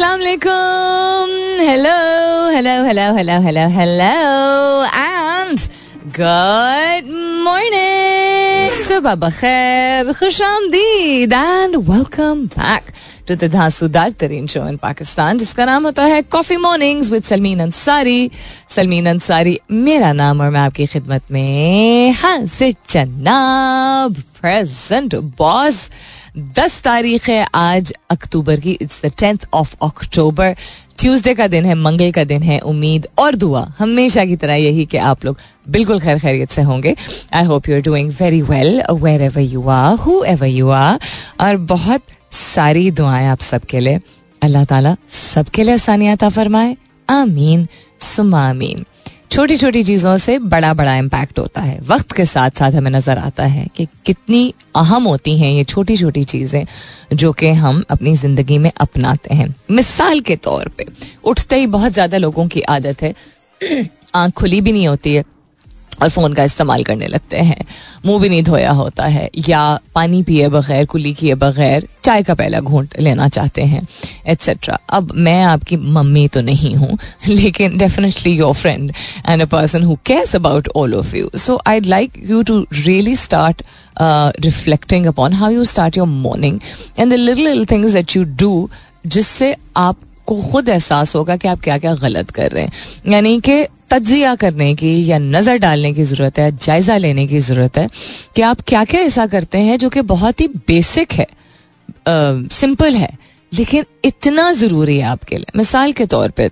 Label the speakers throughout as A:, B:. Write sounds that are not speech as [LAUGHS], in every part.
A: अस्सलाम वालेकुम hello hello hello hello hello hello and good morning Pakistan जिसका नाम होता है coffee mornings with Salmeen Ansari Salmeen Ansari मेरा नाम और मैं आपकी खिदमत में जनाब प्रेजेंट बॉस दस तारीख है आज अक्टूबर की it's the tenth of October Tuesday का दिन है, मंगल का दिन है, उम्मीद और दुआ। हमेशा की तरह यही कि आप लोग बिल्कुल खैर खैरियत से होंगे। I hope you are doing very well wherever you are whoever you are और बहुत सारी दुआएँ आप सबके लिए। अल्लाह ताला सबके लिए आसानियात फरमाए। आमीन सुमा आमीन। छोटी छोटी चीज़ों से बड़ा बड़ा इम्पैक्ट होता है। वक्त के साथ साथ हमें नज़र आता है कि कितनी अहम होती हैं ये छोटी छोटी चीज़ें जो कि हम अपनी ज़िंदगी में अपनाते हैं। मिसाल के तौर पे, उठते ही बहुत ज़्यादा लोगों की आदत है। [CLEARS THROAT] आँख खुली भी नहीं होती है। और फ़ोन का इस्तेमाल करने लगते हैं। मुँह भी नहीं धोया होता है, या पानी पिए बगैर, कुली किए बगैर, चाय का पहला घूंट लेना चाहते हैं एट्सेट्रा अब मैं आपकी मम्मी तो नहीं हूँ, [LAUGHS] लेकिन definitely your friend and a person who cares about all of you so I like you to really start reflecting upon how you start your morning and the little little things that you do जिससे आपको खुद एहसास होगा कि आप क्या क्या गलत कर रहे हैं। यानी कि तजिया करने की या नज़र डालने की ज़रूरत है, जायज़ा लेने की ज़रूरत है कि आप क्या क्या ऐसा करते हैं जो कि बहुत ही बेसिक है सिंपल है, लेकिन इतना ज़रूरी है आपके लिए। मिसाल के तौर पर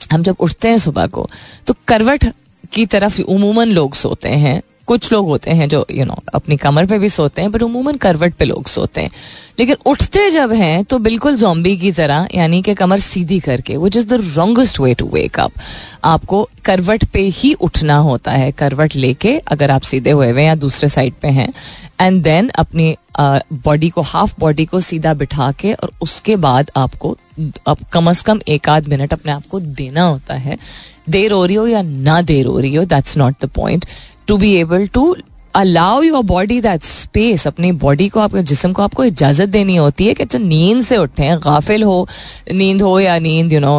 A: हम जब उठते हैं सुबह को तो करवट की तरफ़ उमूमन लोग सोते हैं कुछ लोग होते हैं जो यू you नो know, अपनी कमर पे भी सोते हैं बट उमूमन करवट पे लोग सोते हैं। लेकिन उठते जब हैं तो बिल्कुल जोम्बी की तरह यानी कि कमर सीधी करके which is the wrongest way to wake up आपको करवट पे ही उठना होता है करवट लेके अगर आप सीधे हुए हुए या दूसरे साइड पे हैं। एंड देन अपनी बॉडी को हाफ़ बॉडी को सीधा बिठा के और उसके बाद आपको अब कम अज कम एक आध मिनट अपने आप को देना होता है। देर हो रही हो या ना देर हो रही हो that's not the point to be able to allow your body that space अपनी बॉडी को आपके, जिसम को आपको इजाज़त देनी होती है कि अच्छा नींद से उठे गाफिल हो, नींद हो या नींद यू नो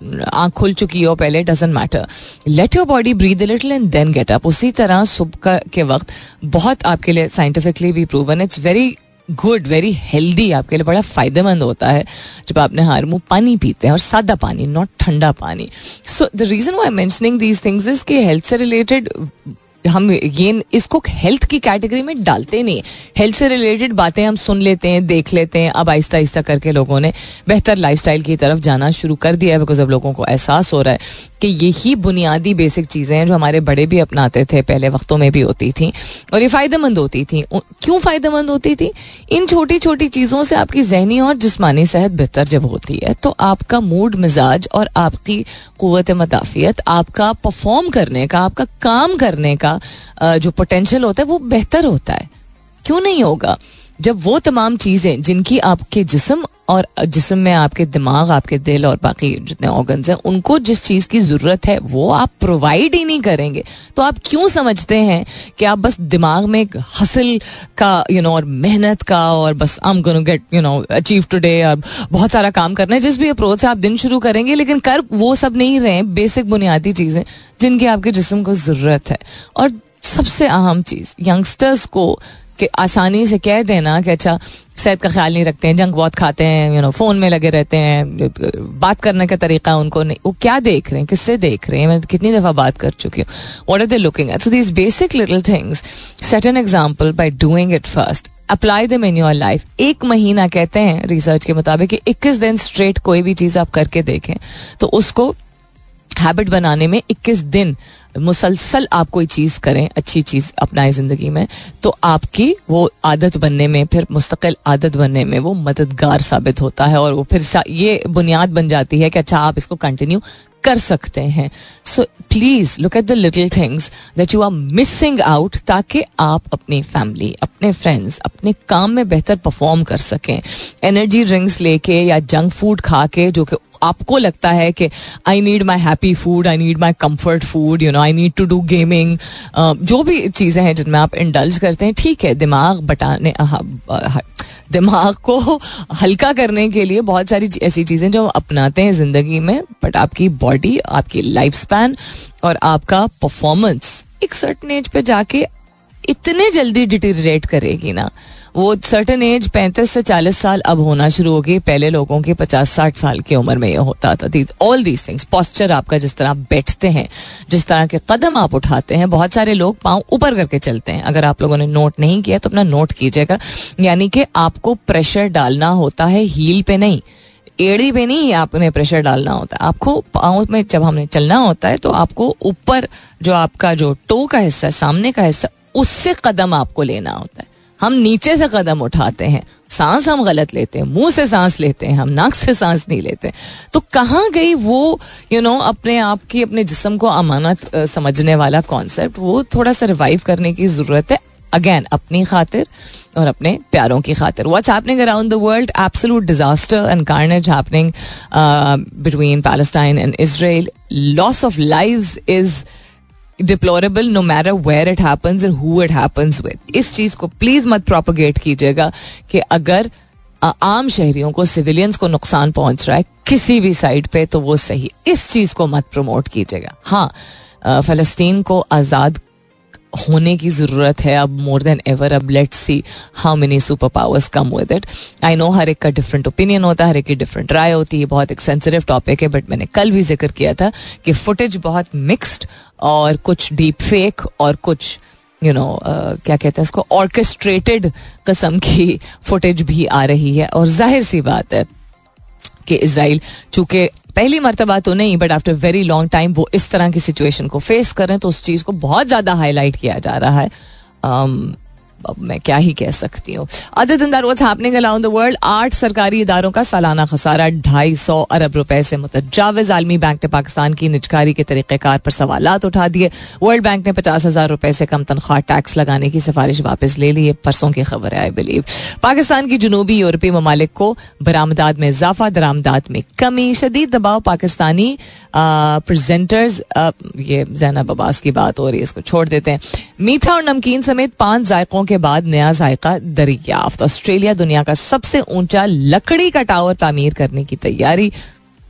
A: आँख खुल चुकी हो पहले doesn't matter let your body breathe little and then get up उसी तरह सुबह के वक्त बहुत आपके लिए साइंटिफिकली भी proven it's very good very healthy आपके लिए बड़ा फ़ायदेमंद होता है जब आपने हार मुँह पानी पीते हैं और सादा पानी नॉट ठंडा पानी। So the reason why mentioning these things is के हेल्थ से रिलेटेड हम ये इसको हेल्थ की कैटेगरी में डालते नहीं हेल्थ से रिलेटेड बातें हम सुन लेते हैं, देख लेते हैं। अब आहिस्ता आहिस्ता करके लोगों ने बेहतर लाइफस्टाइल की तरफ़ जाना शुरू कर दिया है बिकॉज़ अब लोगों को एहसास हो रहा है कि यही बुनियादी बेसिक चीज़ें हैं जो हमारे बड़े भी अपनाते थे, पहले वक्तों में भी होती थी। और ये फ़ायदेमंद होती थी। क्यों फ़ायदेमंद होती थी? इन छोटी छोटी चीज़ों से आपकी जहनी और जिसमानी सेहत बेहतर जब होती है तो आपका मूड मिजाज और आपकी क़वत मदाफ़ियत आपका परफॉर्म करने का, आपका काम करने का जो पोटेंशियल होता है वो बेहतर होता है। क्यों नहीं होगा? जब वो तमाम चीज़ें जिनकी आपके जिसम और जिसम में आपके दिमाग आपके दिल और बाकी जितने ऑर्गन्स हैं उनको जिस चीज़ की ज़रूरत है वो आप प्रोवाइड ही नहीं करेंगे। तो आप क्यों समझते हैं कि आप बस दिमाग में एक हसल का यू you नो know, और मेहनत का और बस I'm gonna get you know achieve today और बहुत सारा काम करना है जिस भी अप्रोच से आप दिन शुरू करेंगे लेकिन कर वो सब नहीं रहे बेसिक बुनियादी चीज़ें जिनकी आपके जिसम को ज़रूरत है। और सबसे अहम चीज़ यंगस्टर्स को कि आसानी से कह देना कि अच्छा सेहत का ख्याल नहीं रखते हैं जंक बहुत खाते हैं यू नो फ़ोन में लगे रहते हैं, बात करने का तरीका उनको नहीं, वो क्या देख रहे हैं, किससे देख रहे हैं, मैं कितनी दफ़ा बात कर चुकी हूँ what are they looking at so these basic little things set an example by doing it first apply them in your life एक महीना कहते हैं रिसर्च के मुताबिक कि इक्कीस दिन स्ट्रेट कोई भी चीज़ आप करके देखें तो उसको हैबिट बनाने में 21 दिन मुसलसल आप कोई चीज़ करें, अच्छी चीज़ अपनाए ज़िंदगी में तो आपकी वो आदत बनने में, फिर मुस्तकिल आदत बनने में वो मददगार साबित होता है और वो फिर ये बुनियाद बन जाती है कि अच्छा आप इसको कंटिन्यू कर सकते हैं। So please look at the little things that you are missing out ताकि आप अपनी फैमिली अपने फ्रेंड्स अपने काम में बेहतर परफॉर्म कर सकें। एनर्जी ड्रिंक्स लेके या जंक फ़ूड खा के, जो कि आपको लगता है कि I need my happy food I need my comfort food you know I need to do gaming जो भी चीज़ें हैं जिनमें आप इंडल्ज करते हैं, ठीक है, दिमाग बटाने दिमाग को हल्का करने के लिए बहुत सारी ऐसी चीज़ें जो अपनाते हैं ज़िंदगी में बट आपकी बॉडी आपकी लाइफ स्पैन और आपका परफॉर्मेंस एक सर्टन एज पे जाके इतने जल्दी डिटेरेट करेगी ना। वो सर्टन एज पैंतीस से चालीस साल अब होना शुरू हो गई पहले लोगों के पचास, साठ साल की उम्र में ये होता था। These all these things posture आपका जिस तरह आप बैठते हैं, जिस तरह के कदम आप उठाते हैं, बहुत सारे लोग पाँव ऊपर करके चलते हैं। अगर आप लोगों ने नोट नहीं किया तो अपना नोट कीजिएगा। यानी कि आपको प्रेशर डालना होता है हील पे नहीं, एड़ी पे नहीं आपने प्रेशर डालना होता। है आपको पाँव में जब हमने चलना होता है तो आपको ऊपर जो आपका जो टो का हिस्सा सामने का हिस्सा उससे कदम आपको लेना होता है। हम नीचे से कदम उठाते हैं सांस हम गलत लेते हैं मुँह से सांस लेते हैं हम नाक से सांस नहीं लेते। तो कहाँ गई वो यू you नो know, अपने आप की अपने जिसम को अमानत समझने वाला कॉन्सेप्ट वो थोड़ा सा रिवाइव करने की ज़रूरत है। अगेन अपनी खातिर और अपने प्यारों की खातिर। What's happening around the world absolute disaster and carnage happening between Palestine and Israel loss of lives is deplorable no matter where it happens and who it happens with इस चीज़ को प्लीज़ मत प्रोपोगेट कीजिएगा कि अगर आम शहरियों को सिविलियंस को नुकसान पहुँच रहा है किसी भी साइड पे तो वो सही। इस चीज़ को मत प्रमोट कीजिएगा। हाँ फलस्तीन को आज़ाद होने की ज़रूरत है अब मोर देन एवर अब let's see how many super powers come with it I know हर एक का डिफरेंट ओपिनियन होता है हर एक की डिफरेंट राय होती है बहुत एक सेंसिटिव टॉपिक है बट मैंने कल भी ज़िक्र किया था कि फुटेज बहुत मिक्सड और कुछ डीप फेक और कुछ you you know know, uh, क्या कहते हैं इसको ऑर्केस्ट्रेटेड कस्म की फुटेज भी आ रही है। और ज़ाहिर सी बात है कि इसराइल चूँकि पहली मरतबा तो नहीं but after very long time वो इस तरह की सिचुएशन को फेस करें तो उस चीज़ को बहुत ज़्यादा हाईलाइट किया जा रहा है। Um, अब मैं क्या ही कह सकती हूँ। अदर दिन that happening around the world आठ सरकारी इदारों का सालाना खसारा ढाई सौ अरब रुपए से मुतजावज आलमी बैंक ने पाकिस्तान की निजकारी के तरीक़ेकार पर सवाल उठा दिए। वर्ल्ड बैंक ने पचास हज़ार रुपए से कम तनख्वाह टैक्स लगाने की सिफारिश वापस ले ली परसों की खबर है आई बिलीव पाकिस्तान की जनूबी यूरोपीय ममालिक को बरामदात में इजाफा, दरामदाद में कमी। शदीद दबाव पाकिस्तानी प्रेजेंटर्स ये जैनब अब्बास की बात हो रही है, इसको छोड़ देते हैं। मीठा और नमकीन समेत पाँच जायकों के के बाद नया जायका दरियाफ्त। ऑस्ट्रेलिया दुनिया का सबसे ऊँचा लकड़ी का टावर तामीर करने की तैयारी।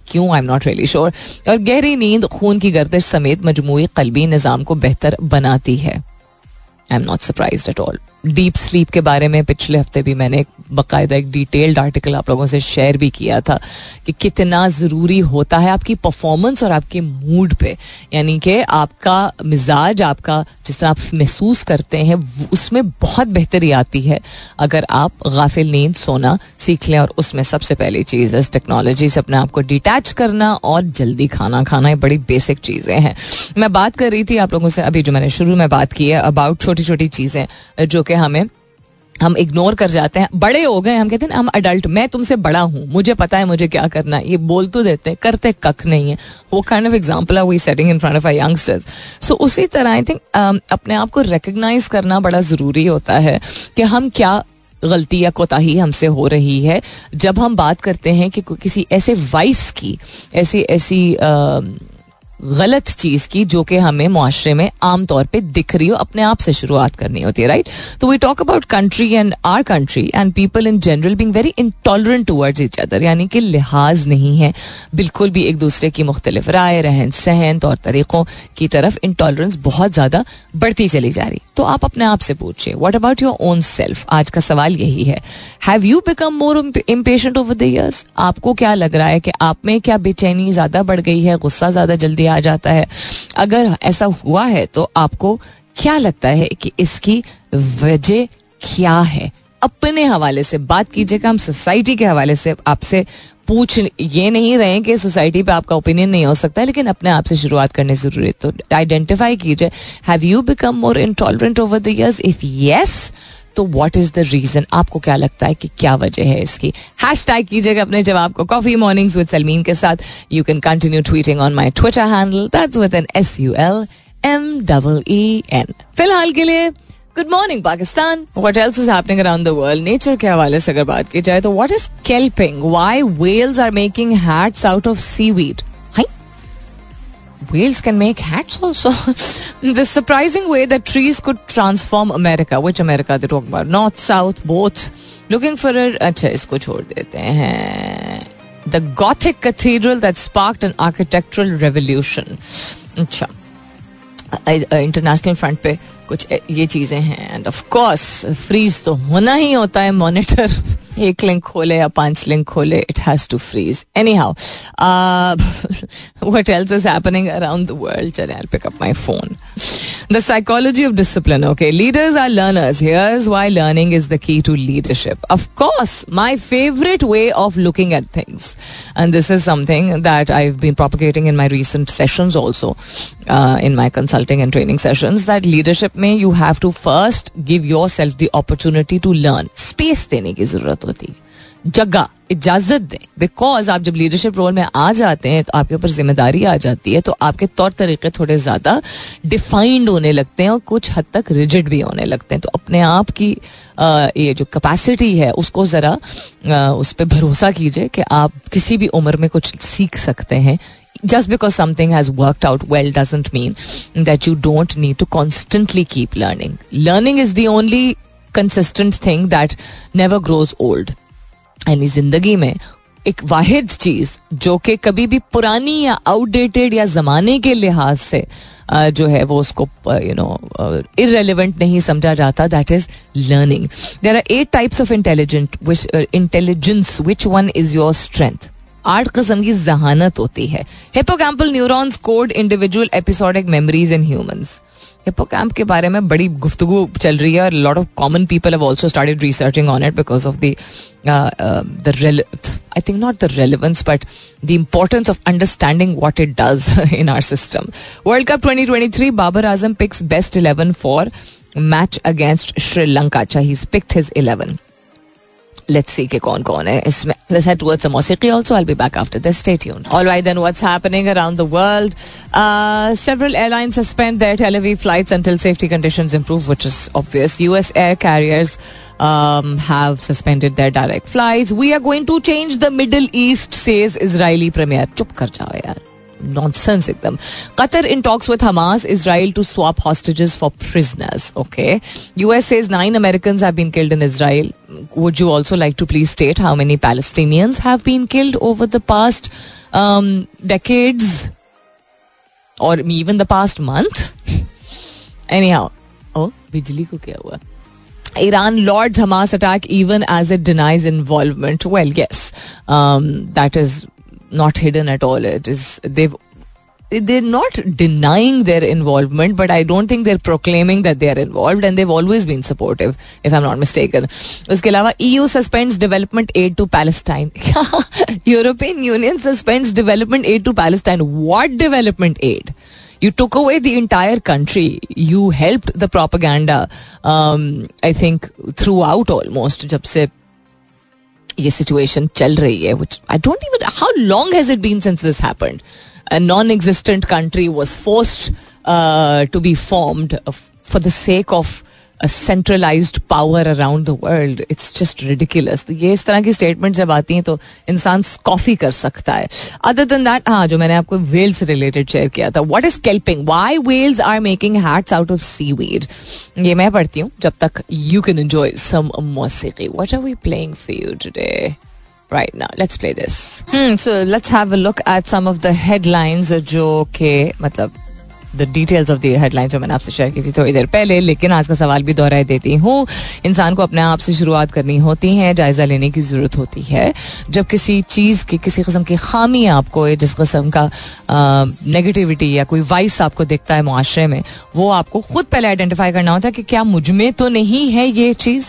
A: क्यों? I am not really sure और गहरी नींद, खून की गर्दिश समेत मजमू कलबी निज़ाम को बेहतर बनाती है। I am not surprise at all deep sleep के बारे में पिछले हफ़्ते भी मैंने एक बाकायदा एक डिटेल्ड आर्टिकल आप लोगों से शेयर भी किया था कि कितना ज़रूरी होता है आपकी परफॉर्मेंस और आपके मूड पे। यानी कि आपका मिजाज, आपका जिस तरह आप महसूस करते हैं उसमें बहुत बेहतरी आती है। अगर आप गाफिल नींद सोना सीख लें और उसमें सबसे पहली चीज़ इस टेक्नोलॉजी से अपने आप को डिटैच करना और जल्दी खाना खाना, ये बड़ी बेसिक चीज़ें हैं। मैं बात कर रही थी आप लोगों से, अभी जो मैंने शुरू में बात की है अबाउट छोटी छोटी चीज़ें, जो कि हमें हम इग्नोर कर जाते हैं। बड़े हो गए हम कहते हैं हम अडल्ट मैं तुमसे बड़ा हूँ मुझे पता है मुझे क्या करना है। ये बोल तो देते हैं करते कख नहीं है। वो काइंड ऑफ़ एग्ज़ाम्पल है we setting in front of I youngsters so उसी तरह आई थिंक um, अपने आप को रिकग्नाइज करना बड़ा ज़रूरी होता है कि हम क्या गलती या कोताही हमसे हो रही है। जब हम बात करते हैं कि किसी ऐसे वाइस की ऐसी ऐसी uh, गलत चीज़ की जो कि हमें मुआरे में आमतौर पर दिख रही हो, अपने आप से शुरुआत करनी होती है राइट तो we talk about country and our country and people in general being very intolerant towards each other यानी कि लिहाज नहीं है। बिल्कुल भी एक दूसरे की मुख्तलिफ़ राय, रहन सहन, तौर तरीक़ों की तरफ़ इंटॉलरेंस बहुत ज़्यादा बढ़ती चली जा रही। तो आप अपने आप से पूछिए what about your own self आज का सवाल यही है। Have you become more years आपको क्या लग रहा है कि आप में क्या बेचैनी ज़्यादा बढ़ गई है, गुस्सा ज़्यादा जल्दी आ जाता है। अगर ऐसा हुआ है तो आपको क्या लगता है कि इसकी वजह क्या है? अपने हवाले से बात कीजिएगा, हम सोसाइटी के हवाले से आपसे पूछ ये नहीं रहे कि सोसाइटी पे आपका ओपिनियन नहीं हो सकता है लेकिन अपने आप से शुरुआत करने ज़रूरी है। तो आइडेंटिफाई कीजिए have you become more intolerant over the years if yes तो वॉट इज़ द रीजन आपको क्या लगता है कि क्या वजह है इसकी? हैश टैग कीजिएगा अपने जवाब को। कॉफ़ी मॉर्निंग्स विद सलमीन के साथ। You can continue tweeting on my Twitter handle that's with N S U L M double E N फ़िलहाल के लिए good morning Pakistan what else is happening around the world nature के हवाले से अगर बात की जाए तो what is kelping why whales are making hats out of seaweed whales can make hats also. the surprising way that trees could transform America. Which America they talk about? North, South, both. Looking for a. अच्छा इसको छोड़ देते हैं. The Gothic cathedral that sparked an architectural revolution. अच्छा international front पे कुछ ये चीज़ें हैं एंड ऑफ़ कोर्स फ्रीज तो होना ही होता है मॉनिटर एक लिंक खोले या पाँच लिंक खोले it has to freeze anyhow what else is happening around the world चले I pick up my phone the psychology of discipline okay leaders are learners here's why learning is the key to leadership of course my favourite way of looking at things and this is something that I have been propagating in my recent sessions also in my consulting and training sessions that leadership में you have to first give yourself the opportunity to learn space देने की ज़रूरत होती। है जगह, इजाज़त दें। Because आप जब लीडरशिप रोल में आ जाते हैं तो आपके ऊपर ज़िम्मेदारी आ जाती है तो आपके तौर तरीके थोड़े ज़्यादा डिफाइंड होने लगते हैं और कुछ हद तक रिजिड भी होने लगते हैं। तो अपने आप की ये जो कैपेसिटी है, उसको जरा उस पर भरोसा कीजिए कि आप किसी भी उम्र में कुछ सीख सकते हैं। Just because something has worked out well doesn't mean that you don't need to constantly keep learning. Learning is the only consistent thing that never grows old यानी ज़िंदगी में एक वाहिद चीज़ जो कि कभी भी पुरानी या आउटडेटेड या जमाने के लिहाज से जो है वो उसको यू नो इरेलीवेंट नहीं समझा जाता that is learning there are eight types of intelligent intelligence which one is your strength आठ किस्म की जहानत होती है। Hippocampal neurons code individual episodic memories in humans hippocamp के बारे में बड़ी गुफ्तु चल रही है और lot of common people have also started researching on it because of the I think not the relevance but the importance of understanding what it does in are system world cup twenty twenty three Babar Azam pics best eleven for match against Sri Lanka अच्छा he picked his eleven let's see ke kaun kaun hai isme let's head towards the musiqi also i'll be back after this. Stay tuned. All right then what's happening around the world? Uh, several airlines suspend their tel aviv flights until safety conditions improve which is obvious. Us air carriers um, have suspended their direct flights. We are going to change the middle east says israeli premier. Chup kar jao yaar nonsense ekdam. Qatar in talks with Hamas, Israel to swap hostages for prisoners. Okay. US says nine Americans have been killed in Israel. Would you also like to please state how many Palestinians have been killed over the past um, decades or even the past month? Anyhow, oh, bijli ko kya hua? Iran lords Hamas attack even as it denies involvement. Well, yes, um, that is not hidden at all. It is they've they're not denying their involvement, but I don't think they're proclaiming that they are involved, and they've always been supportive, if I'm not mistaken. उसके अलावा EU suspends development aid to Palestine. [LAUGHS] European Union suspends development aid to Palestine. What development aid? You took away the entire country. You helped the propaganda. Um, I think throughout almost जब से ये situation चल रही है which I don't even how long has it been since this happened a non existent country was forced to be formed for the sake of a power around the world it's just ridiculous. तो ये इस तरह की statement जब आती हैं तो इंसान कॉफ़ी कर सकता है। अदर देन दैट हाँ जो मैंने आपको वेल से रिलेटेड शेयर किया था what is kelping why whales are making hats out of seaweed ये मैं पढ़ती हूँ जब तक you can enjoy some मौसीकी। What are we playing for you today right now let's play this. Hmm, so let's have a look at some of the headlines जो के मतलब the details of the headline जो मैंने आपसे share की थी थोड़ी देर पहले, लेकिन आज का सवाल भी दोहराई देती हूँ। इंसान को अपने आप से शुरुआत करनी होती है, जायजा लेने की ज़रूरत होती है। जब किसी चीज़ की, किसी किस्म की खामी आपको, जिस किस्म का नेगेटिविटी या कोई वाइस आपको दिखता है मुआरे में, वो आपको खुद पहले आइडेंटिफाई करना होता है कि क्या मुझमें तो नहीं है ये चीज़।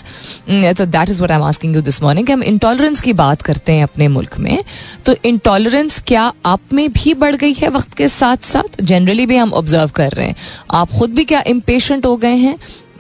A: तो that is what I am asking you this morning हम इंटॉलरेंस की बात करते हैं अपने मुल्क में। तो इंटॉलरेंस क्या आप में भी बढ़ गई है वक्त के साथ साथ जनरली भी हम ऑब्ज़र्व कर रहे हैं। आप खुद भी क्या इम्पेशेंट हो गए हैं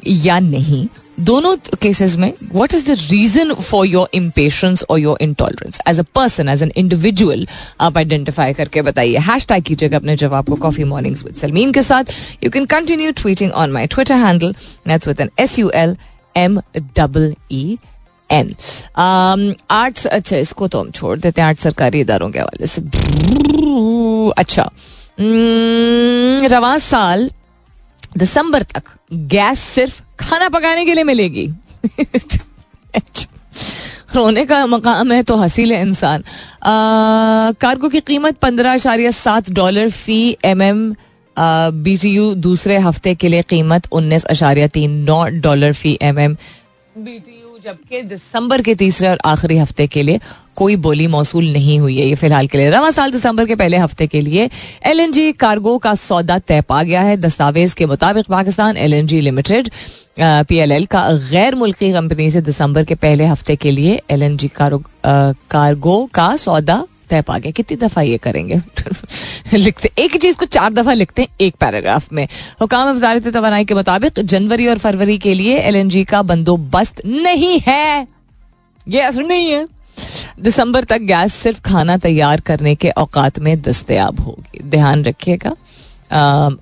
A: या नहीं? दोनों केसेस में what is the reason for your impatience और your intolerance as a person as an individual आप आइडेंटिफाई करके बताइए। हैश टैग कीजिएगा अपने जवाब को कॉफ़ी मॉर्निंग्स विद सलमीन के साथ। You can continue tweeting on my Twitter handle that's with N S U L M double E N arts अच्छा इसको तो हम छोड़ देते हैं। आर्ट सरकारी इदारों के हवाले से। अच्छा रवा साल दिसंबर तक गैस सिर्फ़ खाना पकाने के लिए मिलेगी। [LAUGHS] रोने का मकाम है तो हसील है इंसान। कार्गो की कीमत पंद्रह अशारिया सात डॉलर फ़ी M M B T U दूसरे हफ़्ते के लिए कीमत उन्नीस अशारिया तीन नौ डॉलर फ़ी M M B T U जबकि दिसंबर के तीसरे और आखिरी हफ़्ते के लिए कोई बोली मौसू नहीं हुई है ये फ़िलहाल के लिए। रवा साल दिसंबर के पहले हफ़्ते के लिए एल एन जी कार्गो का सौदा तय पा गया है। दस्तावेज़ के मुताबिक Pakistan L N G limited P L L का गैर मुल्की कंपनी से दिसंबर के पहले हफ़्ते के लिए एल एन जी कार्गो का सौदा तय पा गया। कितनी दफ़ा ये करेंगे? [LAUGHS] लिखते, एक ही चीज़ को चार दफ़ा लिखते हैं, एक पैराग्राफ में। हुकाम वजारत तोानाई के मुताबिक जनवरी और फरवरी के लिए एल एन जी का बंदोबस्त नहीं है। गैस नहीं है। दिसंबर तक गैस सिर्फ़ खाना तैयार करने के औकात में दस्तयाब होगी। ध्यान रखिएगा।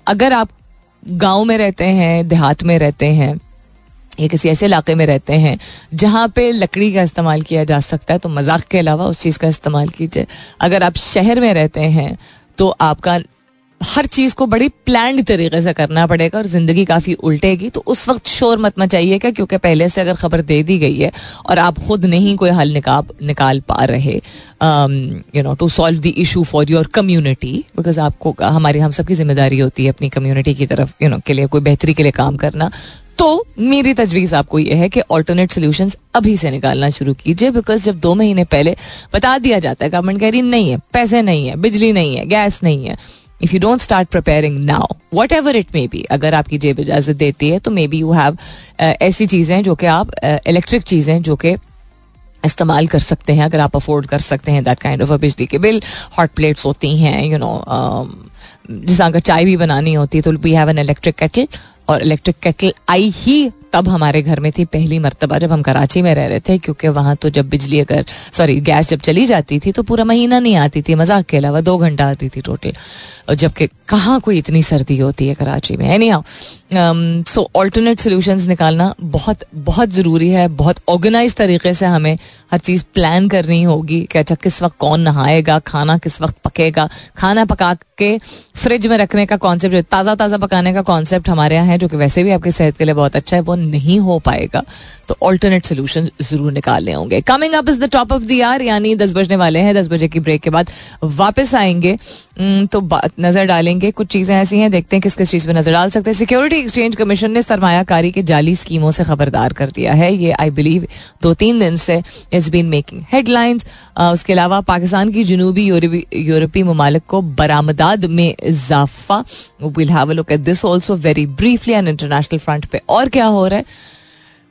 A: अगर आप गाँव में रहते हैं, देहात में रहते हैं या किसी ऐसे इलाके में रहते हैं जहाँ पे लकड़ी का इस्तेमाल किया जा सकता है तो मज़ाक के अलावा उस चीज़ का इस्तेमाल कीजिए। अगर आप शहर में रहते हैं तो आपका हर चीज़ को बड़ी प्लान तरीके से करना पड़ेगा और ज़िंदगी काफ़ी उल्टेगी तो उस वक्त शोर मत मचाइएगा क्योंकि पहले से अगर खबर दे दी गई है और आप खुद नहीं कोई हल निकाल निकाल पा रहे you know to solve the issue for your community because आपको हमारी हम सबकी ज़िम्मेदारी होती है अपनी कम्युनिटी की तरफ़ यू you नो know, के लिए कोई बेहतरी के लिए काम करना। तो मेरी तजवीज आपको यह है कि ऑल्टरनेट सोल्यूशन अभी से निकालना शुरू कीजिए बिकॉज़ जब दो महीने पहले बता दिया जाता है गवर्नमेंट कह रही नहीं है पैसे नहीं है बिजली नहीं है गैस नहीं है. If you don't start preparing now whatever it may be अगर आपकी जेब इजाज़त देती है तो मे बी यू हैव ऐसी चीज़ें जो कि आप इलेक्ट्रिक uh, चीज़ें जो कि इस्तेमाल कर सकते हैं अगर आप अफोर्ड कर सकते हैं दैट काइंड ऑफ़ अ बिजली के बिल हॉट प्लेट्स होती हैं यू नो जिस अगर चाय भी बनानी होती है तो we have an electric kettle और इलेक्ट्रिक केटल आई ही तब हमारे घर में थी पहली मरतबा जब हम कराची में रह रहे थे, क्योंकि वहाँ तो जब बिजली अगर सॉरी गैस जब चली जाती थी तो पूरा महीना नहीं आती थी, मज़ाक के अलावा दो घंटा आती थी टोटल और जबकि कहाँ कोई इतनी सर्दी होती है कराची में? Anyhow so alternate solution निकालना बहुत बहुत ज़रूरी है, बहुत ऑर्गेनाइज तरीके से हमें हर चीज़ प्लान करनी होगी कि अच्छा किस वक्त कौन नहाएगा, खाना किस वक्त पकेगा। खाना पका के फ्रिज में रखने का कॉन्सेप्ट ताज़ा ताज़ा पकाने का कॉन्सेप्ट हमारे यहाँ है, जो कि वैसे भी आपकी सेहत के लिए बहुत अच्छा है, वो नहीं हो पाएगा तो ऑल्टरनेट सोल्यूशन ज़रूर निकालने होंगे। Coming up is the top of the यानी दस बजने वाले हैं, दस बजे की ब्रेक के बाद वापस आएँगे। तो नज़र डालेंगे। कुछ चीज़ें ऐसी हैं, देखते हैं किस किस चीज़ पे नज़र डाल सकते हैं। सिक्योरिटी एक्सचेंज कमीशन ने सरमायाकारी के जाली स्कीमों से खबरदार कर दिया है। ये आई बिलीव दो तीन दिन से इट्स बीन मेकिंग हेडलाइंस उसके अलावा पाकिस्तान की जनूबी यूरोपीय ममालिक को बरामदाद में इजाफा। Will have look at this also very briefly an international front पे। और क्या हो रहा है?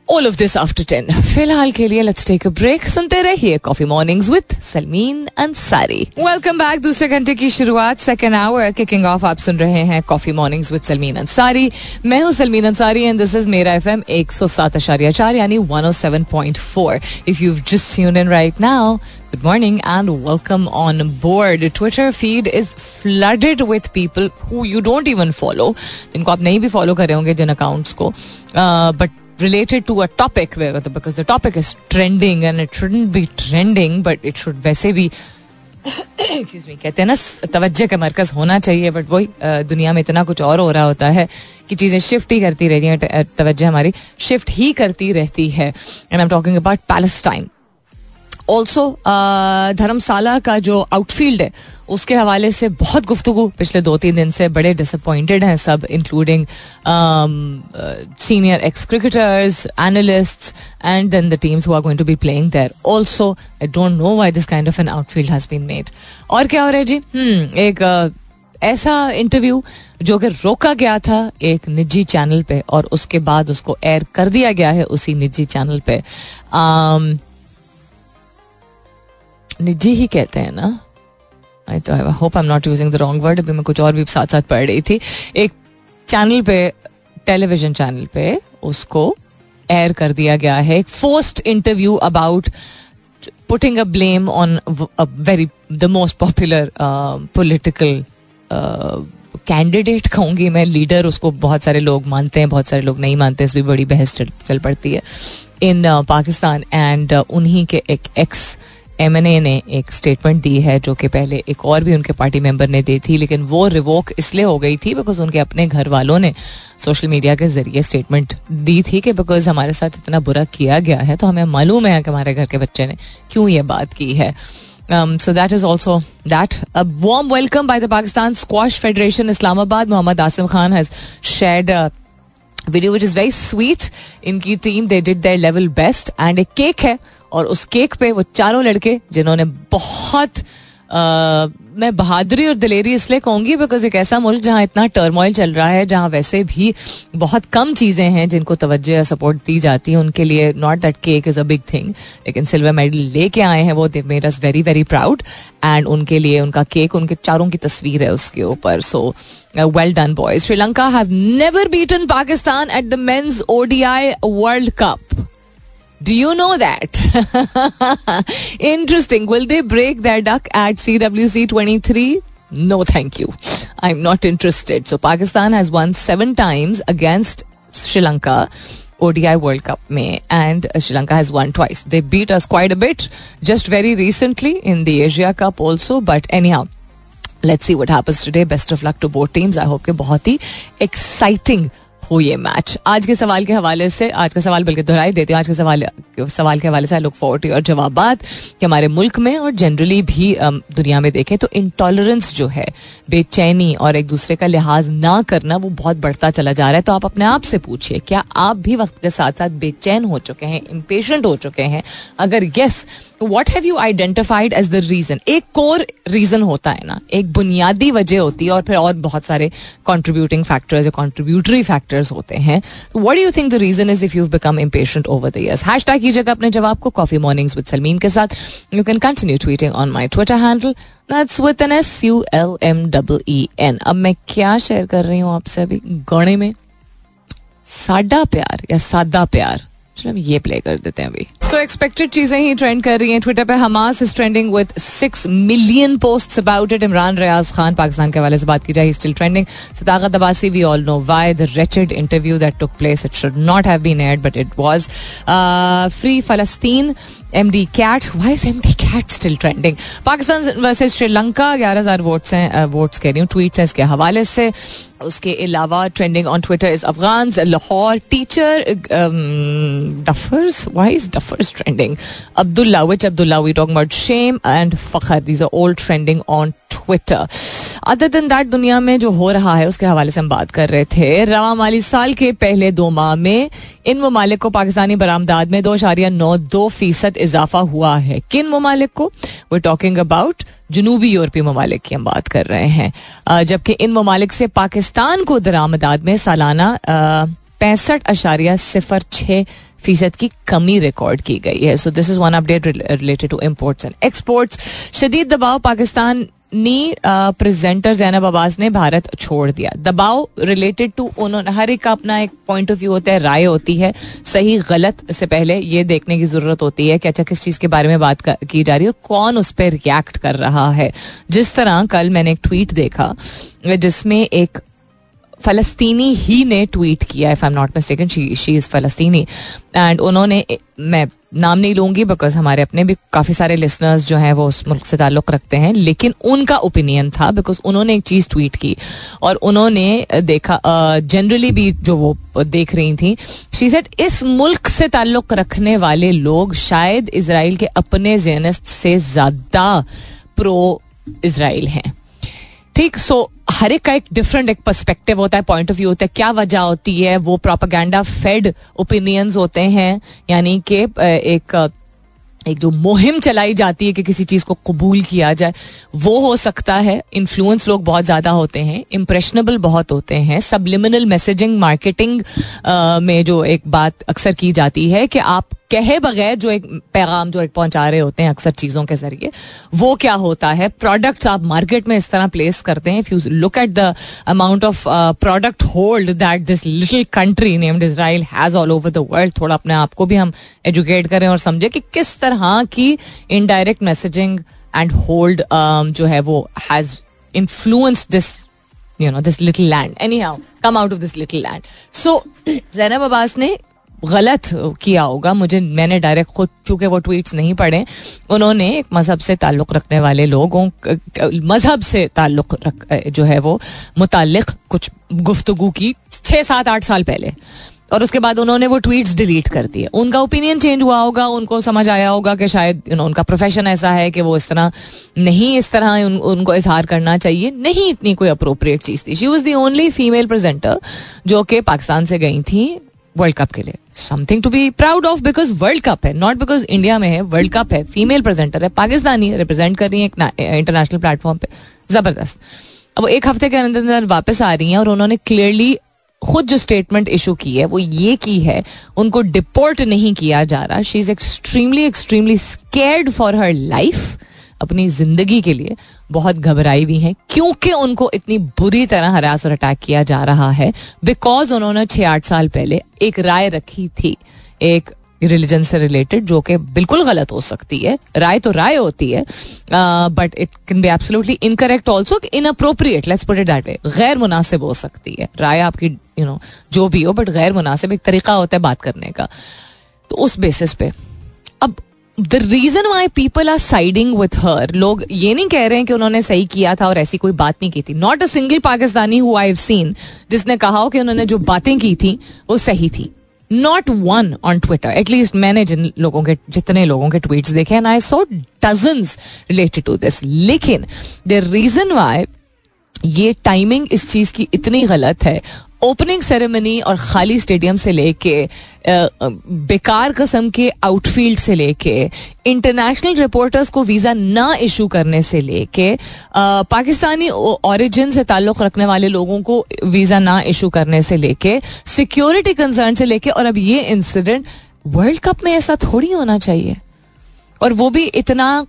A: All of this after ten फ़िलहाल के लिए लेट्स टेक अ ब्रेक सुनते रहिए coffee mornings with Salmeen Ansari welcome back दूसरे घंटे की शुरुआत सेकेंड आवर किकिंग ऑफ़ आप सुन रहे हैं coffee mornings with Salmeen Ansari मैं हूँ Salmeen Ansari and this is मेरा एफ़ एम एक सौ सात अशारिया चार यानी one O seven point four if you just tune in right now Good morning and welcome on board. Twitter feed is flooded with people who you don't even follow. जिनको आप नहीं भी फॉलो कर रहे होंगे जिन अकाउंट्स को। But related to a topic because the topic is trending and it shouldn't be trending, but it should वैसे भी [COUGHS] एक्सक्यूज मी कहते हैं ना तवज्जो का मरकज होना चाहिए बट वही दुनिया में इतना कुछ और हो रहा होता है कि चीज़ें शिफ्ट ही करती रहती हैं तवज्जो हमारी शिफ्ट ही करती रहती है. And I am talking about Palestine also uh, Dharamshala का जो आउटफील्ड है उसके हवाले से बहुत गुफ्तु पिछले दो तीन दिन से बड़े डिसअपॉइंटेड हैं सब including senior ex cricketers analyst and then the teams who are going to be playing there also I don't know why this kind of an outfield has been made और क्या हो रहा है जी? Hmm, एक uh, ऐसा interview जो कि रोका गया था एक निजी चैनल पे और उसके बाद उसको एयर कर दिया गया है उसी निजी चैनल पे। Um, निजी ही कहते हैं ना? आई तो I hope I am not using the wrong word अभी मैं कुछ और भी साथ साथ पढ़ रही थी। एक चैनल पे टेलीविज़न चैनल पे उसको एयर कर दिया गया है। एक forced interview about putting a blame on a very the most popular political candidate कहूँगी मैं लीडर उसको बहुत सारे लोग मानते हैं, बहुत सारे लोग नहीं मानते इस भी बड़ी बहस चल पड़ती है। इन पाकिस्तान एंड उन्हीं के एक एक्स एम एन ए ने एक स्टेटमेंट दी है जो कि पहले एक और भी उनके पार्टी मेंबर ने दी थी, लेकिन वो रिवोक इसलिए हो गई थी बिकॉज़ उनके अपने घर वालों ने सोशल मीडिया के ज़रिए स्टेटमेंट दी थी कि बिकॉज़ हमारे साथ इतना बुरा किया गया है तो हमें मालूम है कि हमारे घर के बच्चे ने क्यों ये बात की है is also that. A warm welcome by the Pakistan Squash Federation Islamabad. Muhammad Asim Khan has shared a video which is very sweet इनकी team they did their level best and एक केक है और उस cake पे वो चारों लड़के जिन्होंने बहुत Uh, मैं बहादुरी और दिलेरी इसलिए कहूँगी बिकॉज़ एक ऐसा मुल्क जहाँ इतना टर्मोइल चल रहा है जहाँ वैसे भी बहुत कम चीज़ें हैं जिनको तवज्जो या सपोर्ट दी जाती है उनके लिए not that cake is a big thing लेकिन सिल्वर मेडल लेके आए हैं वो they made us very very proud and उनके लिए उनका केक उनके चारों की तस्वीर है उसके ऊपर. So well done boy Sri Lanka have never beaten Pakistan at the men's ODI world cup Do you know that? [LAUGHS] Interesting. Will they break their duck at CWC 23? No, thank you. I'm not interested. So Pakistan has won seven times against Sri Lanka. ODI World Cup May and Sri Lanka has won twice. They beat us quite a bit just very recently in the Asia Cup also. But anyhow, let's see what happens today. Best of luck to both teams. I hope कि बहुत ही exciting हो ये match आज के सवाल के हवाले से, आज का सवाल बल्कि दोहराई देते हैं. आज के सवाल सवाल के हवाले से आई लुक फॉरवर्ड और जवाब कि हमारे मुल्क में और जनरली भी दुनिया में देखें तो इंटॉलरेंस जो है, बेचैनी और एक दूसरे का लिहाज ना करना वो बहुत बढ़ता चला जा रहा है. तो आप अपने आप से पूछिए, क्या आप भी वक्त के साथ साथ बेचैन हो चुके हैं इम्पेशेंट हो चुके हैं? अगर yes what have you identified as the reason एक कोर रीजन होता है ना, एक बुनियादी वजह होती है और फिर और बहुत सारे कॉन्ट्रीब्यूटिंग फैक्टर्स या कॉन्ट्रीब्यूटरी फैक्टर्स होते हैं। What you think the reason is if you become impatient over the years hashtag कीजिएगा अपने जवाब को कॉफ़ी मॉर्निंग्स विद सलमीन के साथ। You can continue tweeting on my Twitter handle that's with an S U L M double E अब मैं क्या share कर रही हूँ आपसे अभी? गौड़े में साडा प्यार या सादा प्यार? चलो हम ये प्ले कर देते हैं अभी। सो एक्सपेक्टेड चीज़ें ही ट्रेंड कर रही हैं। ट्विटर पे Hamas is trending with six million post about it Imran Riaz Khan Pakistan के हवाले से बात की जाए still trending Sadaqat Abbasi we all know why the wretched interview that took place it should not have been aired but it was free Falastin M D cat why is M D cat still trending Pakistan versus Sri Lanka ग्यारह हज़ार votes हैं votes कह रही हूँ tweets हैं इसके हवाले से। उसके अलावा trending on Twitter is Afghan Lahore teacher duffers why is duffers trending Abdullah which Abdullah we talk about shame and Fakhar these are old trending on Twitter other दिन दैट दुनिया में जो हो रहा है, उसके हवाले से हम बात कर रहे थे। रवा माली साल के पहले दो माह में इन ममालिक को पाकिस्तानी बरामदाद में दो शारिया नौ दो फ़ीसद इजाफा हुआ है। किन ममालिक को? वो टॉकिंग अबाउट जनूबी यूरोपीय ममालिक की हम बात कर रहे हैं। जबकि इन ममालिक से पाकिस्तान को दरामदाद में सालाना पैंसठ अशारिया सिफर छः फ़ीसद की कमी रिकॉर्ड की गई है। So this is one update related to imports and exports शदीद दबाव पाकिस्तान नी प्रेजेंटर जैनब अब्बास ने भारत छोड़ दिया। दबाव रिलेटेड टू उन्होंने, हर एक का अपना एक पॉइंट ऑफ़ व्यू होता है, राय होती है। सही, गलत से पहले ये देखने की ज़रूरत होती है कि अच्छा किस चीज़ के बारे में बात की जा रही है कौन उस पर रिएक्ट कर रहा है। जिस तरह कल मैंने एक ट्वीट देखा, जिसमें एक फलस्तीनी ही ने ट्वीट किया if I am not mistaken she is फलस्तीनी। And उन्होंने, मैं नाम नहीं लूँगी बिकॉज़ हमारे अपने भी काफ़ी सारे लिसनर्स जो हैं वो उस मुल्क से ताल्लुक़ रखते हैं, लेकिन उनका ओपिनियन था बिकॉज़ उन्होंने एक चीज़ ट्वीट की। और उन्होंने देखा जनरली भी जो वो देख रही थी शी सेट इस मुल्क से ताल्लुक़ रखने वाले लोग शायद इसराइल के अपने जेनस्त से ज़्यादा प्रो इसराइल हैं। ठीक सो हर एक का एक डिफरेंट एक पर्सपेक्टिव होता है पॉइंट ऑफ़ व्यू होता है, क्या वजह होती है, वो प्रोपागेंडा फेड ओपिनियंस होते हैं, यानी कि एक एक जो मुहिम चलाई जाती है कि किसी चीज़ को कबूल किया जाए, वो हो सकता है। इन्फ्लुएंस लोग बहुत ज़्यादा होते हैं इम्प्रेशनेबल बहुत होते हैं। सबलिमिनल मैसेजिंग मार्केटिंग में जो एक बात अक्सर की जाती है कि आप कहे बगैर जो एक पैगाम जो एक पहुँचा रहे होते हैं अक्सर चीज़ों के ज़रिए, वो क्या होता है? प्रोडक्ट्स आप मार्केट में इस तरह प्लेस करते हैं if you look at the amount of product hold that this little country named Israel has all over the world थोड़ा अपने आप को भी हम एजुकेट करें और समझे कि किस तरह की इनडायरेक्ट मैसेजिंग एंड होल्ड जो है वो has influence this you know this little land anyhow come out of this little land so Zainab Abbas ने गलत किया होगा मुझे मैंने डायरेक्ट खुद चूँकि वो ट्वीट्स नहीं पढ़े उन्होंने एक मज़हब से ताल्लुक रखने वाले लोगों मज़हब से ताल्लुक रख जो है वो मुतालिक कुछ गुफ्तगु की छः सात आठ साल पहले। और उसके बाद उन्होंने वो ट्वीट्स डिलीट कर दिए। उनका ओपिनियन चेंज हुआ होगा उनको समझ आया होगा कि शायद यू नो उनका प्रोफेशन ऐसा है कि वो इस तरह नहीं इस तरह उन, उनको इजहार करना चाहिए। नहीं इतनी कोई अप्रोप्रिएट चीज़ थी। She was the only female presenter जो कि पाकिस्तान से गई थी वर्ल्ड कप के लिए। Something to be proud of because world cup है नॉट बिकॉज़ इंडिया में है वर्ल्ड कप है फीमेल प्रेजेंटर है पाकिस्तानी है रिप्रेजेंट कर रही है इंटरनेशनल प्लेटफॉर्म पे, ज़बरदस्त। अब एक हफ़्ते के अंदर अंदर वापस आ रही हैं और उन्होंने क्लियरली खुद जो स्टेटमेंट इशू की है, वो ये की है, उनको डिपोर्ट नहीं किया जा रहा। She is extremely extremely scared for her life अपनी ज़िंदगी के लिए। बहुत घबराई हुई हैं क्योंकि उनको इतनी बुरी तरह हरास और अटैक किया जा रहा है बिकॉज़ उन्होंने छह आठ साल पहले एक राय रखी थी एक रिलीजन से रिलेटेड जो कि बिल्कुल गलत हो सकती है राय तो राय होती है but it can be absolutely incorrect also inappropriate let's put it that way गैर मुनासिब हो सकती है राय आपकी यू you नो know, जो भी हो बट गैर मुनासिब एक तरीका होता है बात करने का। तो उस बेसिस पे अब the reason why people are siding with her लोग ये नहीं कह रहे हैं कि उन्होंने सही किया था और ऐसी कोई बात नहीं की थी। Not a single Pakistani who I seen जिसने कहा हो कि उन्होंने जो बातें की थी, वो सही थी। Not one on Twitter at least मैंने जिन लोगों के, जितने लोगों के ट्वीट देखे and I saw dozens related to this लेकिन द रीजन वाई ये टाइमिंग इस चीज़ की इतनी गलत है ओपनिंग सेरेमनी और खाली स्टेडियम से लेके बेकार कस्म के आउटफील्ड से लेके, इंटरनेशनल रिपोर्टर्स को वीज़ा ना इशू करने से लेके पाकिस्तानी ओरिजिन से ताल्लुक रखने वाले लोगों को वीज़ा ना इशू करने से लेके सिक्योरिटी कंसर्न से लेके, और अब ये इंसिडेंट वर्ल्ड कप में ऐसा थोड़ी होना चाहिए। और वो भी इतना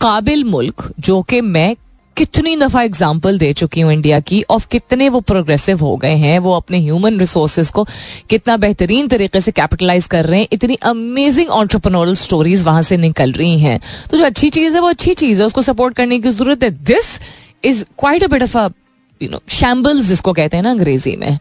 A: काबिल मुल्क जो कि मैं कितनी दफ़ा एग्ज़ाम्पल दे चुकी हूँ इंडिया की और कितने वो प्रोग्रेसिव हो गए हैं, वो अपने ह्यूमन रिसोर्स को कितना बेहतरीन तरीके से कैपिटलाइज कर रहे हैं, इतनी अमेजिंग ऑन्टरप्रनोरल स्टोरीज वहाँ से निकल रही हैं। तो जो अच्छी चीज़ है, वो अच्छी चीज़ है, उसको सपोर्ट करने की ज़रूरत है। This is quite a bit of a you know shambles जिसको कहते हैं ना अंग्रेज़ी में।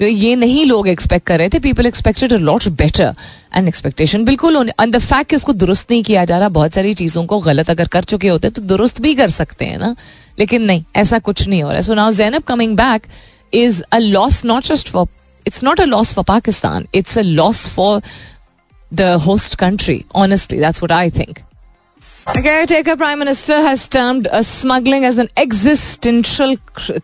A: ये नहीं लोग एक्सपेक्ट कर रहे थे. People expected lot better and expectation बिल्कुल एंड द फैक्ट कि उसको दुरुस्त नहीं किया जा रहा, बहुत सारी चीज़ों को गलत अगर कर चुके होते तो दुरुस्त भी कर सकते हैं ना. लेकिन नहीं, ऐसा कुछ नहीं हो रहा है. So now Zainab coming back is a loss not just for it's not a loss for Pakistan it's a loss for the host country honestly that's what I think Caretaker Prime Minister has termed uh, smuggling as an existential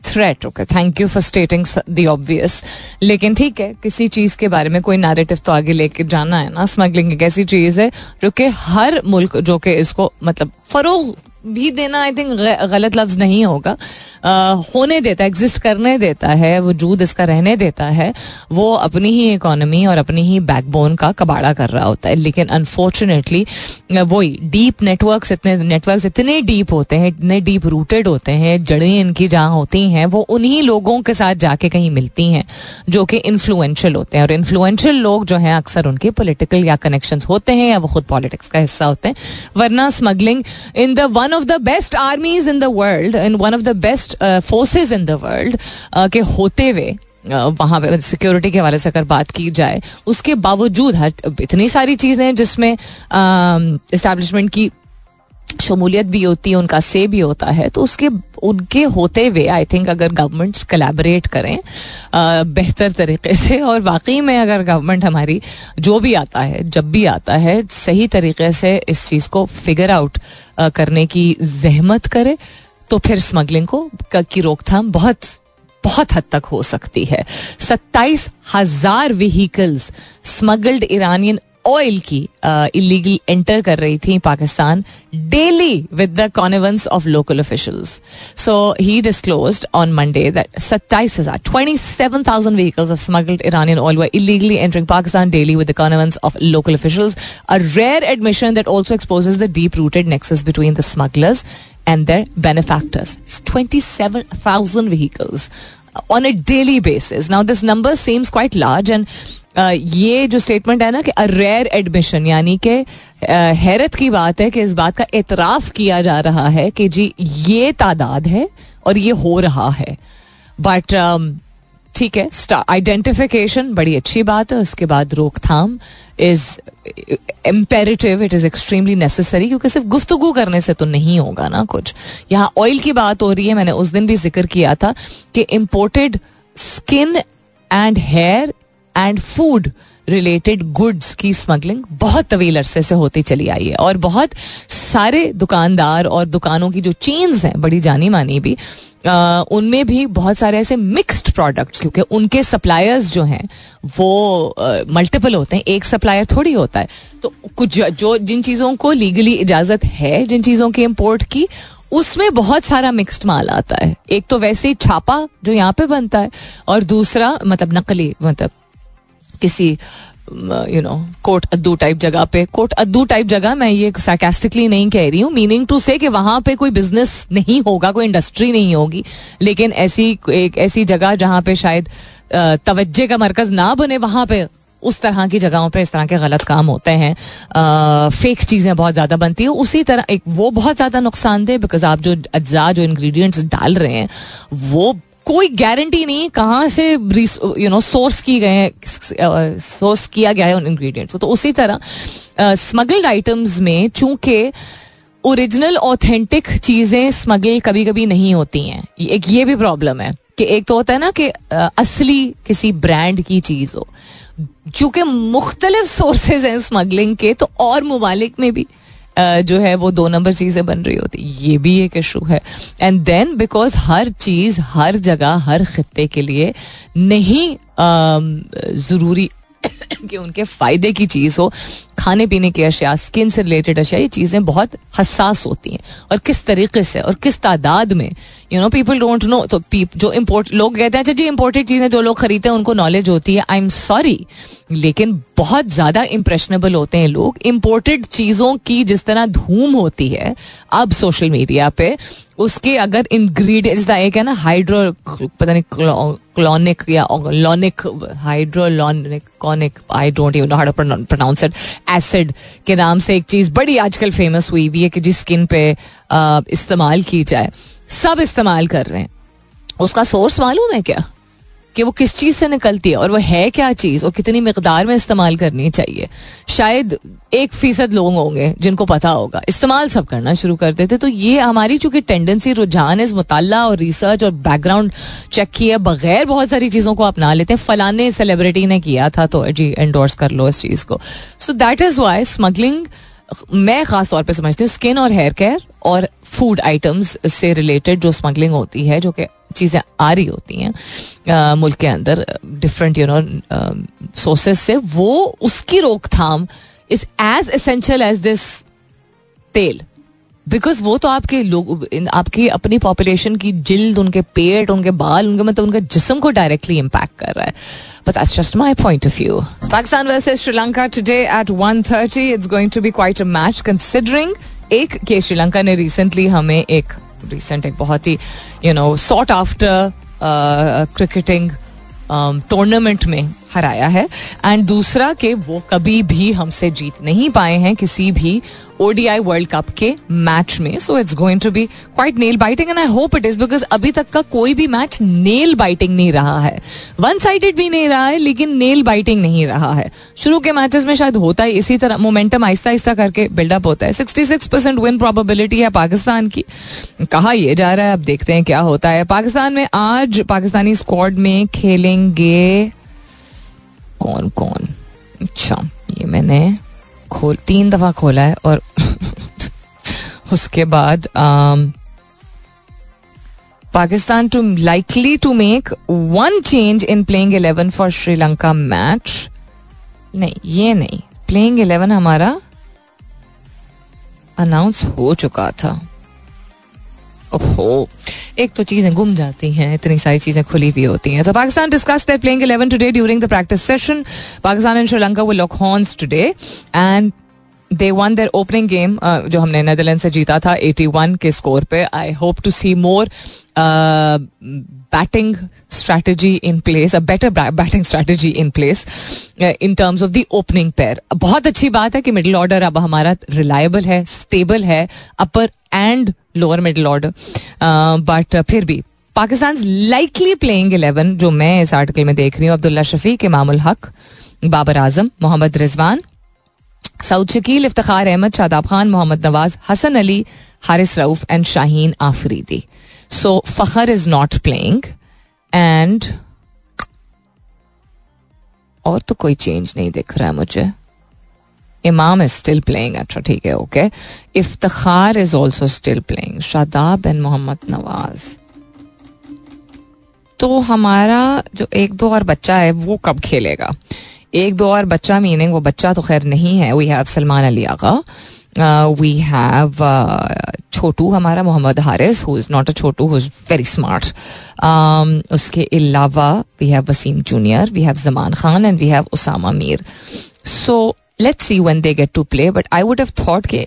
A: threat. Okay, thank you for stating the obvious. लेकिन ठीक है किसी चीज़ के बारे में कोई narrative तो आगे लेके जाना है ना स्मगलिंग एक ऐसी चीज़ है जो कि हर मुल्क जो कि इसको मतलब फरोग भी देना आई थिंक गलत लफ्ज नहीं होगा। आ, होने देता है एग्जिस्ट करने देता है वजूद इसका रहने देता है। वो अपनी ही इकोनॉमी और अपनी ही बैकबोन का कबाड़ा कर रहा होता है। लेकिन अनफॉर्चुनेटली वही डीप नेटवर्क इतने नेटवर्क इतने डीप होते हैं इतने डीप रूटेड होते हैं जड़ें इनकी जहाँ होती हैं वो उन्हीं लोगों के साथ जाके कहीं मिलती हैं जो कि इन्फ्लुएंशियल होते हैं। और इन्फ्लुएंशियल लोग जो हैं अक्सर उनके पोलिटिकल या कनेक्शन होते हैं या वो खुद पॉलिटिक्स का हिस्सा होते हैं। वरना smuggling in the one of the best armies in the world in one of the best forces in the world के होते हुए uh, वहाँ पे सिक्योरिटी के हवाले से अगर बात की जाए उसके बावजूद हर इतनी सारी चीज़ें हैं जिसमें इस्टेब्लिशमेंट um, की शमूलियत भी होती है उनका से भी होता है तो उसके उनके होते हुए आई थिंक अगर गवर्नमेंट्स कलेबरेट करें बेहतर तरीके से और वाकई में अगर गवर्नमेंट हमारी जो भी आता है जब भी आता है सही तरीके से इस चीज़ को फिगर आउट आ, करने की जहमत करे तो फिर स्मगलिंग को की रोकथाम बहुत बहुत हद तक हो सकती है। सत्ताईस हज़ार व्हीकल्स स्मगल्ड ईरानियन ऑयल की इलीगल एंटर कर रही थी Pakistan daily with the connivance of local officials so he disclose on Monday that सत्ताईस हज़ार twenty seven thousand vehicles of smuggled Iranian oil were illegally entering Pakistan daily with the connivance of local officials. A rare admission that also exposes the deep rooted nexus between the smugglers and their benefactors. It's 27,000 vehicles on a daily basis. Now, this number seems quite large, and ये जो statement है ना कि rare admission यानी कि हैरत की बात है कि इस बात का एतराफ किया जा रहा है कि जी, ये तादाद है और ये हो रहा है। बट ठीक है आइडेंटिफिकेशन बड़ी अच्छी बात है, उसके बाद रोकथाम is imperative it is extremely necessary क्योंकि सिर्फ़ गुफ्तगु करने से तो नहीं होगा ना कुछ। यहाँ ऑयल की बात हो रही है, मैंने उस दिन भी ज़िक्र किया था कि imported skin and hair and food related goods की स्मगलिंग बहुत तवील अरसे से होती चली आई है। और बहुत सारे दुकानदार और दुकानों की जो चेन्स हैं, बड़ी जानी मानी भी उनमें भी बहुत सारे ऐसे मिक्स्ड प्रोडक्ट्स क्योंकि उनके सप्लायर्स जो हैं, वो मल्टीपल होते हैं। एक सप्लायर थोड़ी होता है। तो कुछ जो जिन चीज़ों को लीगली इजाज़त है, जिन चीज़ों की इम्पोर्ट की, उसमें बहुत सारा मिक्स्ड माल आता है। एक तो वैसे छापा जो यहाँ पे बनता है, और दूसरा मतलब नकली मतलब किसी यू नो कोट अद्दू टाइप जगह पे। कोट अद्दू टाइप जगह मैं ये सार्केस्टिकली नहीं कह रही हूँ। मीनिंग टू से कि वहाँ पे कोई बिज़नेस नहीं होगा, कोई इंडस्ट्री नहीं होगी। लेकिन ऐसी, एक ऐसी जगह जहाँ पे शायद तवज्जे का मरकज ना बने, वहाँ पे उस तरह की जगहों पे इस तरह के गलत काम होते हैं। फेक चीज़ें बहुत ज़्यादा बनती है। उसी तरह एक वो बहुत ज़्यादा नुकसानदेह बिकॉज़ आप जो अज्जा, जो इंग्रेडिएंट्स डाल रहे हैं, वो कोई गारंटी नहीं कहाँ से यू नो सोर्स की गए सोर्स किया गया है उन इंग्रेडिएंट्स तो उसी तरह स्मगल्ड आइटम्स में चूँकि ओरिजिनल ऑथेंटिक चीज़ें स्मगल कभी कभी नहीं होती हैं एक, ये भी प्रॉब्लम है कि एक तो होता है ना कि असली किसी ब्रांड की चीज़ हो। चूँकि मुख्तलिफ़ सोर्सेज हैं स्मगलिंग के तो और ममालिक में भी। जो है वो दो नंबर चीज़ें बन रही होती। ये भी एक इशू है। एंड देन बिकॉज़ हर चीज़, हर जगह, हर खत्ते के लिए नहीं ज़रूरी कि उनके फ़ायदे की चीज़ हो, खाने पीने की अशिया स्किन से रिलेटेड अशिया, ये चीज़ें बहुत हसास होती हैं। और किस तरीके से, और किस तादाद में? You know people don't know तो जो इम्पोर्ट लोग कहते हैं अच्छा जी इम्पोर्टेड चीज़ें जो लोग खरीदते हैं, उनको नॉलेज होती है. आई एम सॉरी लेकिन बहुत ज़्यादा इम्प्रेशनेबल होते हैं लोग। इम्पोर्टेड चीज़ों की जिस तरह धूम होती है, अब सोशल मीडिया पे उसके अगर इंग्रेडिएंट्स एक है ना हाइड्रो पता नहीं क्लोनिक या lonic hyaluronic conic I don't you know how pronounce it acid के नाम से एक चीज़ बड़ी आजकल फ़ेमस हुई हुई है कि जिस स्किन पे इस्तेमाल की जाए। सब इस्तेमाल कर रहे हैं। उसका सोर्स मालूम है क्या? कि वो किस चीज़ से निकलती है और वो है क्या चीज़ और कितनी मकदार में इस्तेमाल करनी चाहिए। शायद एक फ़ीसद लोग होंगे जिनको पता होगा। इस्तेमाल सब करना शुरू कर देते। तो ये हमारी चूँकि टेंडेंसी रुझान इस मुताला और रिसर्च और बैकग्राउंड चेक किए बगैर बहुत सारी चीज़ों को अपना लेते हैं। फलाने सेलिब्रिटी ने किया था तो जी एंडोर्स कर लो इस चीज़ को। So that is why smuggling मैं खास तौर पे समझती हूँ स्किन और हेयर केयर और फ़ूड आइटम्स से रिलेटेड जो स्मगलिंग होती है, जो कि चीज़ें आ रही होती हैं। मुल्क के अंदर डिफरेंट यू नो सोर्सेज से, वो उसकी रोकथाम is as essential as this तेल। बिकॉज़ वो तो आपके लोग आपकी अपनी पॉपुलेशन की जिल्द, उनके पेट, उनके बाल, उनके मतलब उनके जिसम को डायरेक्टली इम्पैक्ट कर रहा है। But that's just my point of view Pakistan versus Sri Lanka today at 1:30 it's going to be quite a match considering एक, के श्रीलंका ने रिसेंटली हमें एक रिसेंट एक बहुत ही you know sought after cricketing tournament में हराया है। एंड दूसरा कि वो कभी भी हमसे जीत नहीं पाए हैं किसी भी ओडीआई वर्ल्ड कप के मैच में। So it's going to be quite nail biting and I hope it is because अभी तक का कोई भी मैच नेल बाइटिंग नहीं रहा है। वन साइडेड भी नहीं रहा है, लेकिन नेल बाइटिंग नहीं रहा है। शुरू के मैचेस में शायद होता है इसी तरह मोमेंटम आहिस्ता आहिस्ता करके बिल्डअप होता है। Sixty six percent win probability है पाकिस्तान की। कहा यह जा रहा है, अब देखते हैं क्या होता है। पाकिस्तान में आज पाकिस्तानी स्क्वाड में खेलेंगे कौन कौन? अच्छा ये मैंने खोल, तीन दफ़ा खोला है और [LAUGHS] उसके बाद Pakistan to likely to make one change in playing eleven for Sri Lanka match नहीं, ये नहीं. प्लेइंग इलेवन हमारा अनाउंस हो चुका था. ओहो। एक तो चीज़ें गुम जाती हैं, इतनी सारी चीज़ें खुली हुई होती हैं। तो Pakistan discuss their playing 11 today during the practice session Pakistan and Sri Lanka will lock horns today and they won their opening game जो हमने नेदरलैंड से जीता था 81 के स्कोर पे। I hope to see more batting strategy in place a better batting strategy in place in terms of the opening pair बहुत अच्छी बात है कि मिडिल ऑर्डर अब हमारा रिलायबल है स्टेबल है upper and lower middle order but फिर भी, पाकिस्तान लाइकली प्लेइंग इलेवन जो मैं इस आर्टिकल में देख रही हूँ, Abdullah Shafique Imamul Haq, Babar Azam, Mohammad Rizwan Saud Shakeel, Iftikhar Ahmed, Shadab Khan, Mohammad Nawaz, Hasan Ali, Haris Rauf and Shaheen Afridi. So Fakhar is not playing and और तो कोई चेंज नहीं दिख रहा है मुझे। इमाम इज़ स्टिल प्लेइंग अच्छा ठीक है okay Iftikhar is also still playing Shadab and Mohammad Nawaz तो हमारा जो एक दो और बच्चा है, वो कब खेलेगा? एक दो और बच्चा मीनिंग वो बच्चा तो खैर नहीं है। We have Salman Ali Agha we have Chhotu हमारा Mohammad Haris who is not a Chhotu who is very smart उसके अलावा we have Wasim junior we have Zaman Khan and we have Usama Mir so let's see when they get to play but I would have thought के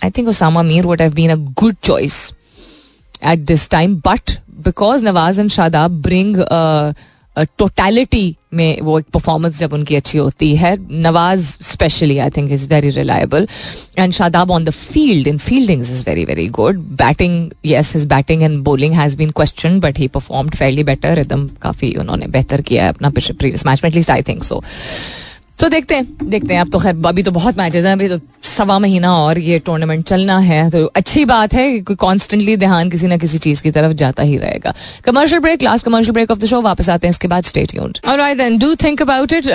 A: I think Usama Mir would have been a good choice at this time but because Nawaz and Shadab bring totality में वो एक performance जब उनकी अच्छी होती है Nawaz specially I think is very reliable and Shadab on the field in fielding is very very good batting yes his batting and bowling has been question but he performed fairly better एकदम काफ़ी उन्होंने बेहतर किया है अपना previous match में at least I think so तो देखते हैं देखते हैं। अब तो खैर, अभी तो बहुत मैचेस हैं, अभी तो सवा महीना और ये टूर्नामेंट चलना है तो अच्छी बात है कि कॉन्स्टेंटली ध्यान किसी ना किसी चीज़ की तरफ़ जाता ही रहेगा। Commercial break last commercial break of the show वापस आते हैं इसके बाद stay tuned alright then do think about it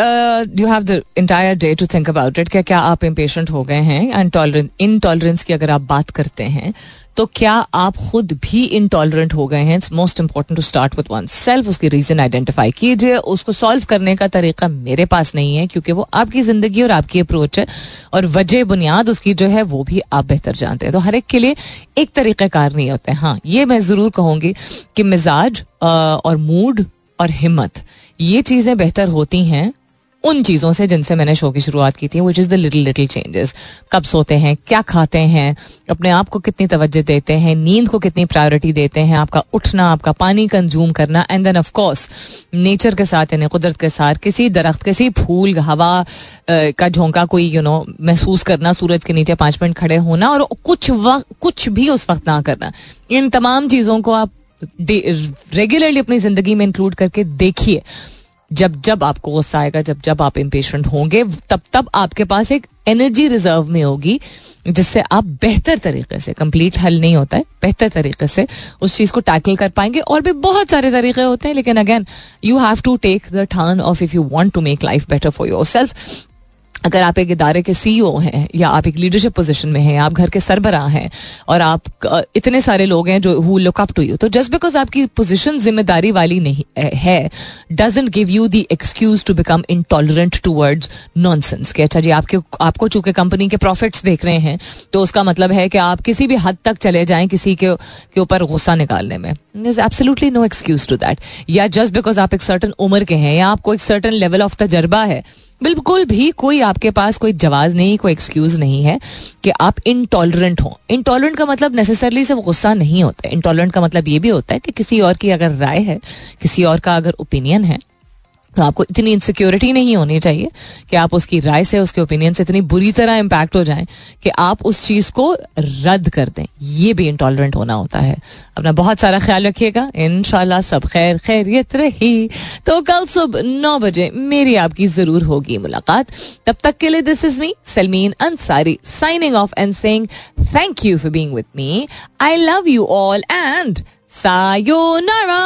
A: you have the entire day to think about it क्या क्या आप इम्पेशेंट हो गए हैं? एंड इनटॉलरेंस की अगर आप बात करते हैं तो क्या आप खुद भी इनटॉलरेंट हो गए हैं? It's most important to start with oneself उसकी रीजन आइडेंटिफाई कीजिए। उसको सॉल्व करने का तरीका मेरे पास नहीं है, क्योंकि वो आपकी ज़िंदगी और आपकी अप्रोच है, और वजह बुनियाद उसकी जो है, वो भी आप बेहतर जानते हैं। तो हर एक के लिए एक तरीक़ाकार नहीं होते। हाँ ये मैं ज़रूर कहूँगी कि मिजाज और मूड और हिम्मत, ये चीज़ें बेहतर होती हैं उन चीज़ों से जिनसे मैंने शो की शुरुआत की थी which is the little little changes कब सोते हैं, क्या खाते हैं, अपने आप को कितनी तवज्जो देते हैं, नींद को कितनी प्रायोरिटी देते हैं, आपका उठना, आपका पानी कंज्यूम करना and then of course nature के साथ, यानी कुदरत के साथ, किसी दरख्त, किसी फूल, हवा का झोंका कोई यू नो महसूस करना, सूरज के नीचे पाँच मिनट खड़े होना, और कुछ वक्त कुछ भी उस वक्त ना करना। इन तमाम चीज़ों को आप रेगुलरली अपनी ज़िंदगी में इंक्लूड करके देखिए। जब जब आपको गुस्सा आएगा, जब जब आप इम्पेशेंट होंगे, तब तब आपके पास एक एनर्जी रिज़र्व में होगी, जिससे आप बेहतर तरीके से कंप्लीट हल नहीं होता है, बेहतर तरीके से उस चीज़ को टैकल कर पाएँगे। और भी बहुत सारे तरीके होते हैं, लेकिन again you have to take the turn off if you want to make life better for yourself अगर आप एक इदारे के सीईओ हैं या आप एक लीडरशिप पोजीशन में हैं, आप घर के सरबरा हैं और आप इतने सारे लोग हैं जो who look up to you तो जस्ट बिकॉज़ आपकी पोजीशन ज़िम्मेदारी वाली नहीं है doesn't give you the excuse to become intolerant towards nonsense कि अच्छा जी, आपके, आपको चूँकि कंपनी के प्रॉफिट्स देख रहे हैं तो उसका मतलब है कि आप किसी भी हद तक चले जाएँ किसी के के ऊपर गुस्सा निकालने में. Is absolutely no excuse to that या जस्ट बिकॉज़ आप एक सर्टन उम्र के हैं या आपको एक सर्टन लेवल ऑफ़ तजर्बा है बिल्कुल भी कोई आपके पास कोई जवाब नहीं, कोई एक्सक्यूज नहीं है कि आप इनटॉलरेंट हो। इंटॉलरेंट का मतलब नेसेसरली सिर्फ़ गुस्सा नहीं होता है। का मतलब ये भी होता है कि किसी और की अगर राय है, किसी और का अगर ओपिनियन है तो आपको इतनी इनसिक्योरिटी नहीं होनी चाहिए कि आप उसकी राय से, उसके ओपिनियन से इतनी बुरी तरह इम्पैक्ट हो जाए कि आप उस चीज़ को रद्द कर दें। ये भी इंटॉलरेंट होना होता है। अपना बहुत सारा ख्याल रखिएगा। इन सब खैर खैरियत रही। तो कल सुबह नौ बजे मेरी आपकी ज़रूर होगी मुलाकात। तब तक के लिए this is me Salmeen Ansari signing off and saying thank you for being with me I love you all and sayonara